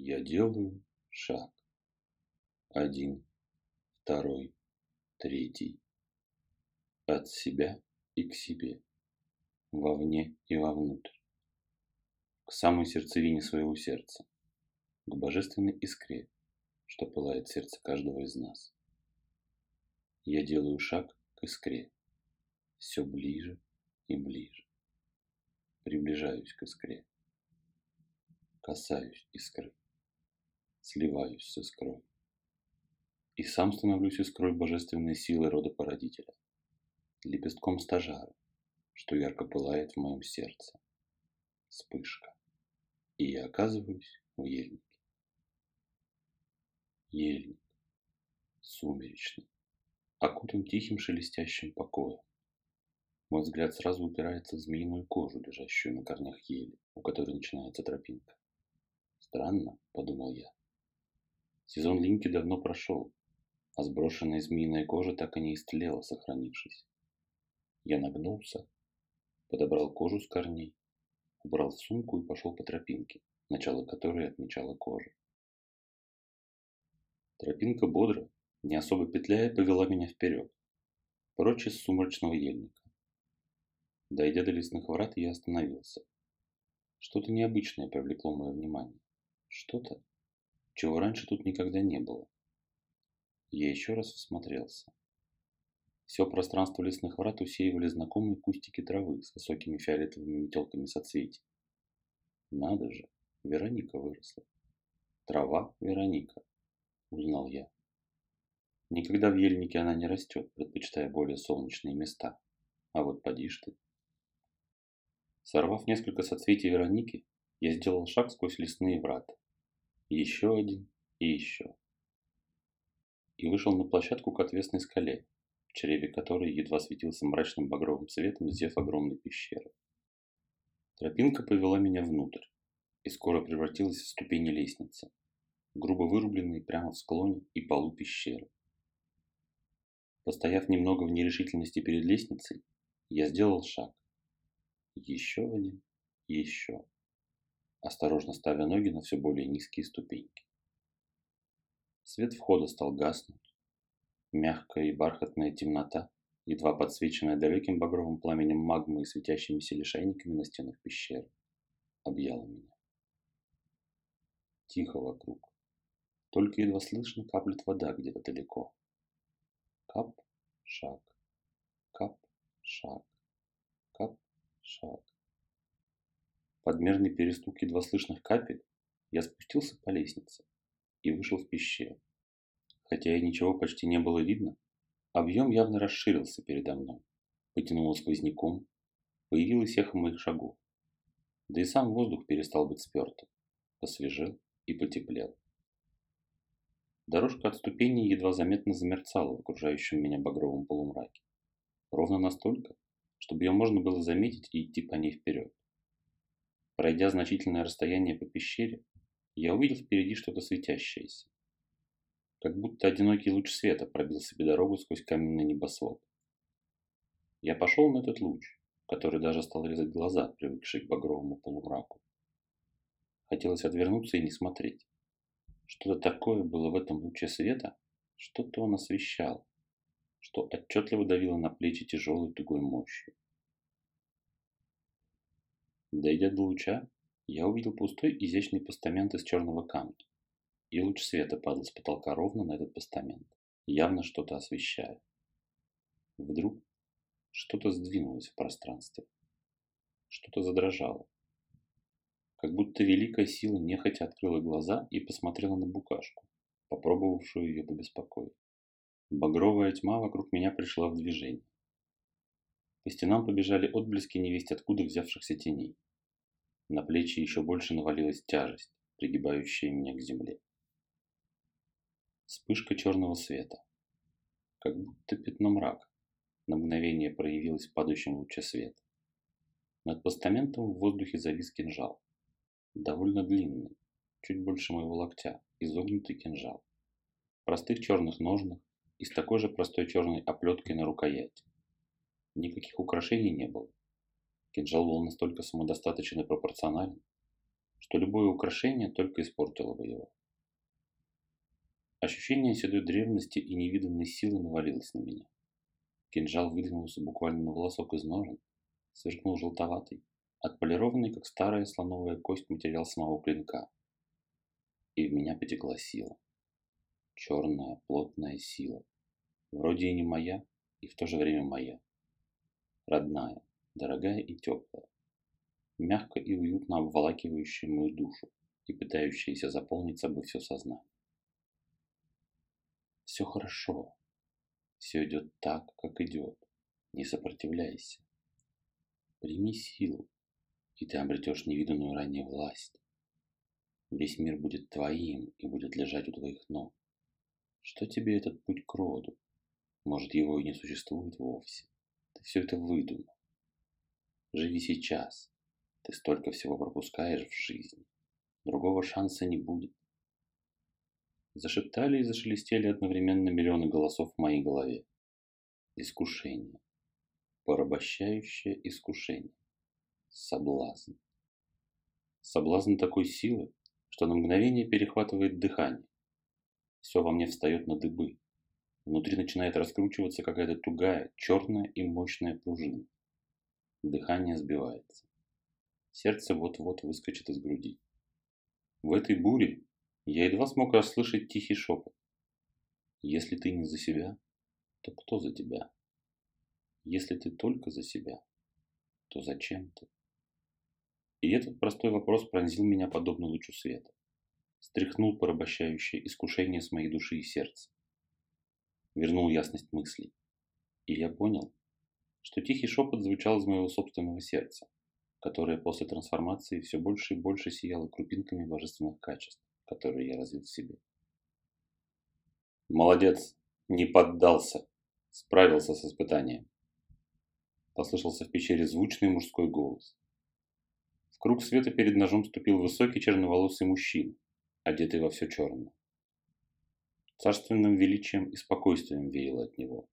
Я делаю шаг. Один, второй, третий. От себя и к себе. Вовне и вовнутрь. К самой сердцевине своего сердца. К божественной искре, что пылает сердце каждого из нас. Я делаю шаг к искре. Все ближе и ближе. Приближаюсь к искре. Касаюсь искры сливаюсь с искрой. И сам становлюсь искрой божественной силы рода породителя, лепестком стажара, что ярко пылает в моем сердце. Вспышка. И я оказываюсь в ельнике. Ельник. Сумеречный. Окутан тихим шелестящим покоем. Мой взгляд сразу упирается в змеиную кожу, лежащую на корнях ели, у которой начинается тропинка. Странно, подумал я. Сезон линьки давно прошел, а сброшенная змеиная кожа так и не истлела, сохранившись. Я нагнулся, подобрал кожу с корней, убрал в сумку и пошел по тропинке, начало которой отмечала кожа. Тропинка бодро, не особо петляя, повела меня вперед, прочь из сумрачного ельника. Дойдя до лесных врат, я остановился. Что-то необычное привлекло мое внимание. Что-то, чего раньше тут никогда не было. Я еще раз всмотрелся. Все пространство лесных врат усеивали знакомые кустики травы с высокими фиолетовыми метелками соцветий. Надо же, Вероника выросла. Трава Вероника, узнал я. Никогда в ельнике она не растет, предпочитая более солнечные места. А вот поди ты. Сорвав несколько соцветий Вероники, я сделал шаг сквозь лесные врата еще один и еще. И вышел на площадку к отвесной скале, в чреве которой едва светился мрачным багровым светом зев огромной пещеры. Тропинка повела меня внутрь и скоро превратилась в ступени лестницы, грубо вырубленные прямо в склоне и полу пещеры. Постояв немного в нерешительности перед лестницей, я сделал шаг. Еще один, еще осторожно ставя ноги на все более низкие ступеньки. Свет входа стал гаснуть. Мягкая и бархатная темнота, едва подсвеченная далеким багровым пламенем магмы и светящимися лишайниками на стенах пещеры, объяла меня. Тихо вокруг. Только едва слышно каплет вода где-то далеко. Кап, шаг, кап, шаг, кап, шаг. Под мерный перестук едва слышных капель я спустился по лестнице и вышел в пещеру. Хотя и ничего почти не было видно, объем явно расширился передо мной, потянуло сквозняком, появилось эхо моих шагов. Да и сам воздух перестал быть спертым, посвежел и потеплел. Дорожка от ступеней едва заметно замерцала в окружающем меня багровом полумраке. Ровно настолько, чтобы ее можно было заметить и идти по ней вперед. Пройдя значительное расстояние по пещере, я увидел впереди что-то светящееся. Как будто одинокий луч света пробил себе дорогу сквозь каменный небосвод. Я пошел на этот луч, который даже стал резать глаза, привыкшие к багровому полумраку. Хотелось отвернуться и не смотреть. Что-то такое было в этом луче света, что-то он освещал, что отчетливо давило на плечи тяжелой тугой мощью. Дойдя до луча, я увидел пустой изящный постамент из черного камня. И луч света падал с потолка ровно на этот постамент, явно что-то освещая. Вдруг что-то сдвинулось в пространстве. Что-то задрожало. Как будто великая сила нехотя открыла глаза и посмотрела на букашку, попробовавшую ее побеспокоить. Багровая тьма вокруг меня пришла в движение. По стенам побежали отблески невесть откуда взявшихся теней. На плечи еще больше навалилась тяжесть, пригибающая меня к земле. Вспышка черного света. Как будто пятно мрака. На мгновение проявилось в падающем луче света. Над постаментом в воздухе завис кинжал. Довольно длинный, чуть больше моего локтя, изогнутый кинжал. В простых черных ножнах и с такой же простой черной оплеткой на рукояти. Никаких украшений не было. Кинжал был настолько самодостаточен и пропорционален, что любое украшение только испортило бы его. Ощущение седой древности и невиданной силы навалилось на меня. Кинжал выдвинулся буквально на волосок из ножен, сверкнул желтоватый, отполированный, как старая слоновая кость, материал самого клинка. И в меня потекла сила. Черная, плотная сила. Вроде и не моя, и в то же время моя. Родная, дорогая и теплая. Мягко и уютно обволакивающая мою душу и пытающаяся заполнить собой все сознание. Все хорошо. Все идет так, как идет. Не сопротивляйся. Прими силу, и ты обретешь невиданную ранее власть. Весь мир будет твоим и будет лежать у твоих ног. Что тебе этот путь к роду? Может, его и не существует вовсе. Ты все это выдумал. Живи сейчас. Ты столько всего пропускаешь в жизни. Другого шанса не будет. Зашептали и зашелестели одновременно миллионы голосов в моей голове. Искушение. Порабощающее искушение. Соблазн. Соблазн такой силы, что на мгновение перехватывает дыхание. Все во мне встает на дыбы. Внутри начинает раскручиваться какая-то тугая, черная и мощная пружина. Дыхание сбивается. Сердце вот-вот выскочит из груди. В этой буре я едва смог расслышать тихий шепот. Если ты не за себя, то кто за тебя? Если ты только за себя, то зачем ты? И этот простой вопрос пронзил меня подобно лучу света. Стряхнул порабощающее искушение с моей души и сердца. Вернул ясность мыслей. И я понял, что тихий шепот звучал из моего собственного сердца, которое после трансформации все больше и больше сияло крупинками божественных качеств которые я развил в себе. Молодец, не поддался, справился с испытанием. Послышался в пещере звучный мужской голос. В круг света перед ножом ступил высокий черноволосый мужчина, одетый во все черное. Царственным величием и спокойствием веяло от него.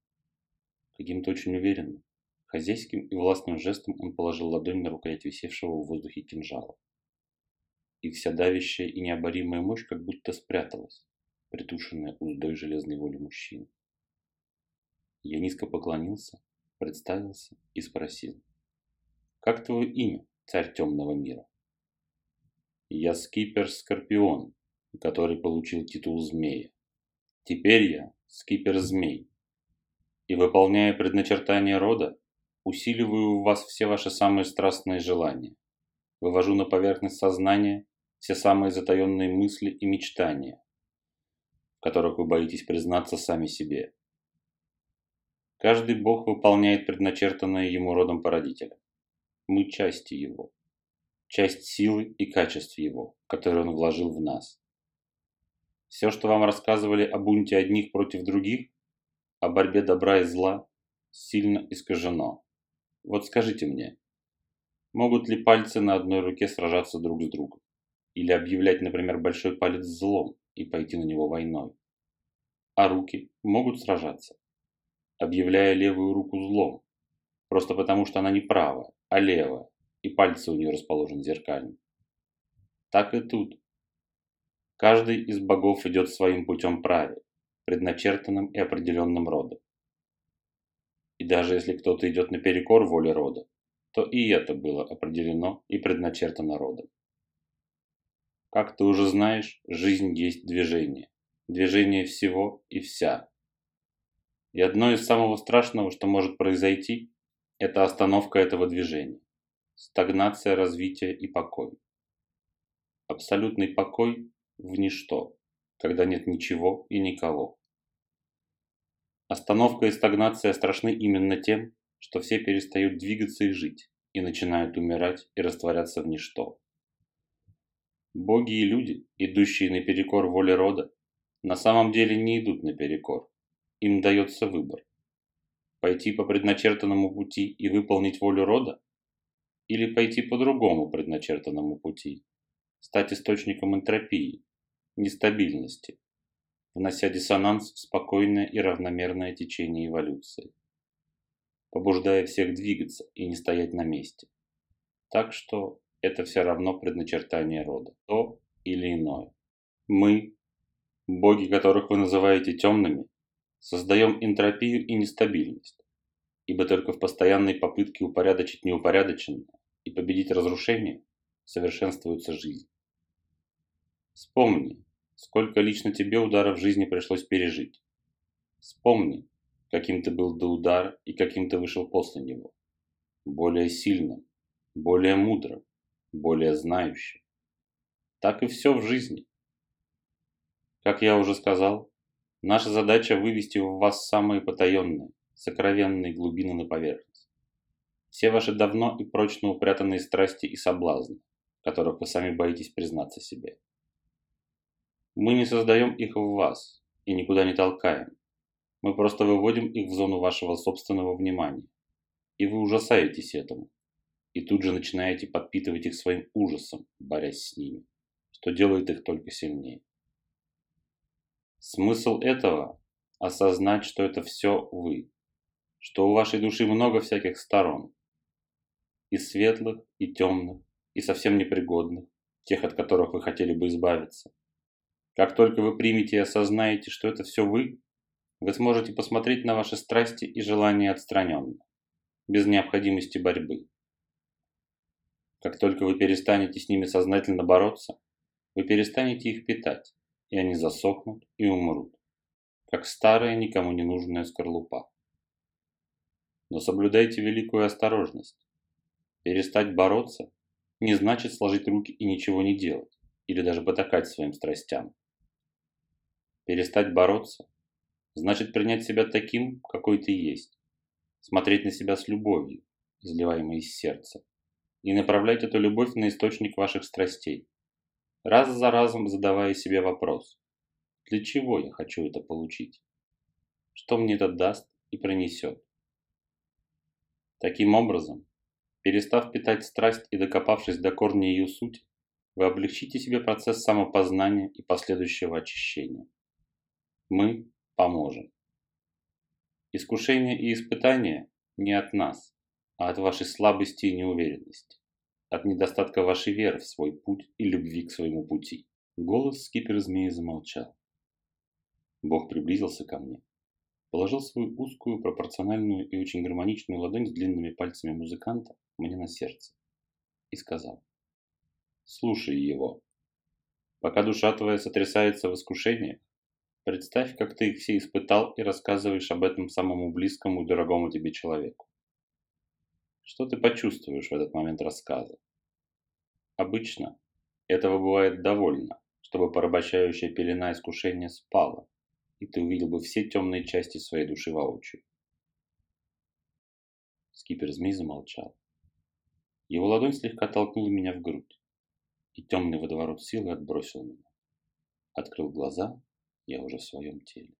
Каким-то очень уверенным, хозяйским и властным жестом он положил ладонь на рукоять висевшего в воздухе кинжала и вся давящая и необоримая мощь как будто спряталась, притушенная уздой железной воли мужчины. Я низко поклонился, представился и спросил. «Как твое имя, царь темного мира?» «Я скипер Скорпион, который получил титул змея. Теперь я скипер змей. И, выполняя предначертание рода, усиливаю в вас все ваши самые страстные желания. Вывожу на поверхность сознания все самые затаенные мысли и мечтания, в которых вы боитесь признаться сами себе. Каждый бог выполняет предначертанное ему родом породителя. Мы части его, часть силы и качеств его, которые он вложил в нас. Все, что вам рассказывали о бунте одних против других, о борьбе добра и зла, сильно искажено. Вот скажите мне, могут ли пальцы на одной руке сражаться друг с другом? Или объявлять, например, большой палец злом и пойти на него войной. А руки могут сражаться, объявляя левую руку злом, просто потому что она не правая, а левая, и пальцы у нее расположены зеркально. Так и тут. Каждый из богов идет своим путем праве, предначертанным и определенным родом. И даже если кто-то идет наперекор воле рода, то и это было определено и предначертано родом. Как ты уже знаешь, жизнь есть движение. Движение всего и вся. И одно из самого страшного, что может произойти, это остановка этого движения. Стагнация развития и покой. Абсолютный покой в ничто, когда нет ничего и никого. Остановка и стагнация страшны именно тем, что все перестают двигаться и жить, и начинают умирать и растворяться в ничто. Боги и люди, идущие наперекор воле рода, на самом деле не идут наперекор. Им дается выбор. Пойти по предначертанному пути и выполнить волю рода? Или пойти по другому предначертанному пути? Стать источником энтропии, нестабильности, внося диссонанс в спокойное и равномерное течение эволюции, побуждая всех двигаться и не стоять на месте. Так что это все равно предначертание рода, то или иное. Мы, боги, которых вы называете темными, создаем энтропию и нестабильность, ибо только в постоянной попытке упорядочить неупорядоченное и победить разрушение совершенствуется жизнь. Вспомни, сколько лично тебе ударов в жизни пришлось пережить. Вспомни, каким ты был до удара и каким ты вышел после него. Более сильным, более мудрым, более знающим. Так и все в жизни. Как я уже сказал, наша задача вывести в вас самые потаенные, сокровенные глубины на поверхность. Все ваши давно и прочно упрятанные страсти и соблазны, которых вы сами боитесь признаться себе. Мы не создаем их в вас и никуда не толкаем. Мы просто выводим их в зону вашего собственного внимания. И вы ужасаетесь этому. И тут же начинаете подпитывать их своим ужасом, борясь с ними, что делает их только сильнее. Смысл этого – осознать, что это все вы, что у вашей души много всяких сторон, и светлых, и темных, и совсем непригодных, тех, от которых вы хотели бы избавиться – как только вы примете и осознаете, что это все вы, вы сможете посмотреть на ваши страсти и желания отстраненно, без необходимости борьбы. Как только вы перестанете с ними сознательно бороться, вы перестанете их питать, и они засохнут и умрут, как старая никому не нужная скорлупа. Но соблюдайте великую осторожность. Перестать бороться не значит сложить руки и ничего не делать, или даже потакать своим страстям. Перестать бороться. Значит принять себя таким, какой ты есть, смотреть на себя с любовью, изливаемой из сердца, и направлять эту любовь на источник ваших страстей, раз за разом задавая себе вопрос, для чего я хочу это получить, что мне это даст и принесет. Таким образом, перестав питать страсть и докопавшись до корня ее сути, вы облегчите себе процесс самопознания и последующего очищения мы поможем. Искушение и испытания не от нас, а от вашей слабости и неуверенности, от недостатка вашей веры в свой путь и любви к своему пути. Голос скипера змеи замолчал. Бог приблизился ко мне, положил свою узкую, пропорциональную и очень гармоничную ладонь с длинными пальцами музыканта мне на сердце и сказал, «Слушай его. Пока душа твоя сотрясается в искушениях, Представь, как ты их все испытал и рассказываешь об этом самому близкому и дорогому тебе человеку. Что ты почувствуешь в этот момент рассказа? Обычно этого бывает довольно, чтобы порабощающая пелена искушения спала, и ты увидел бы все темные части своей души воочию. Скипер змей замолчал. Его ладонь слегка толкнула меня в грудь, и темный водоворот силы отбросил меня. Открыл глаза я уже в своем теле.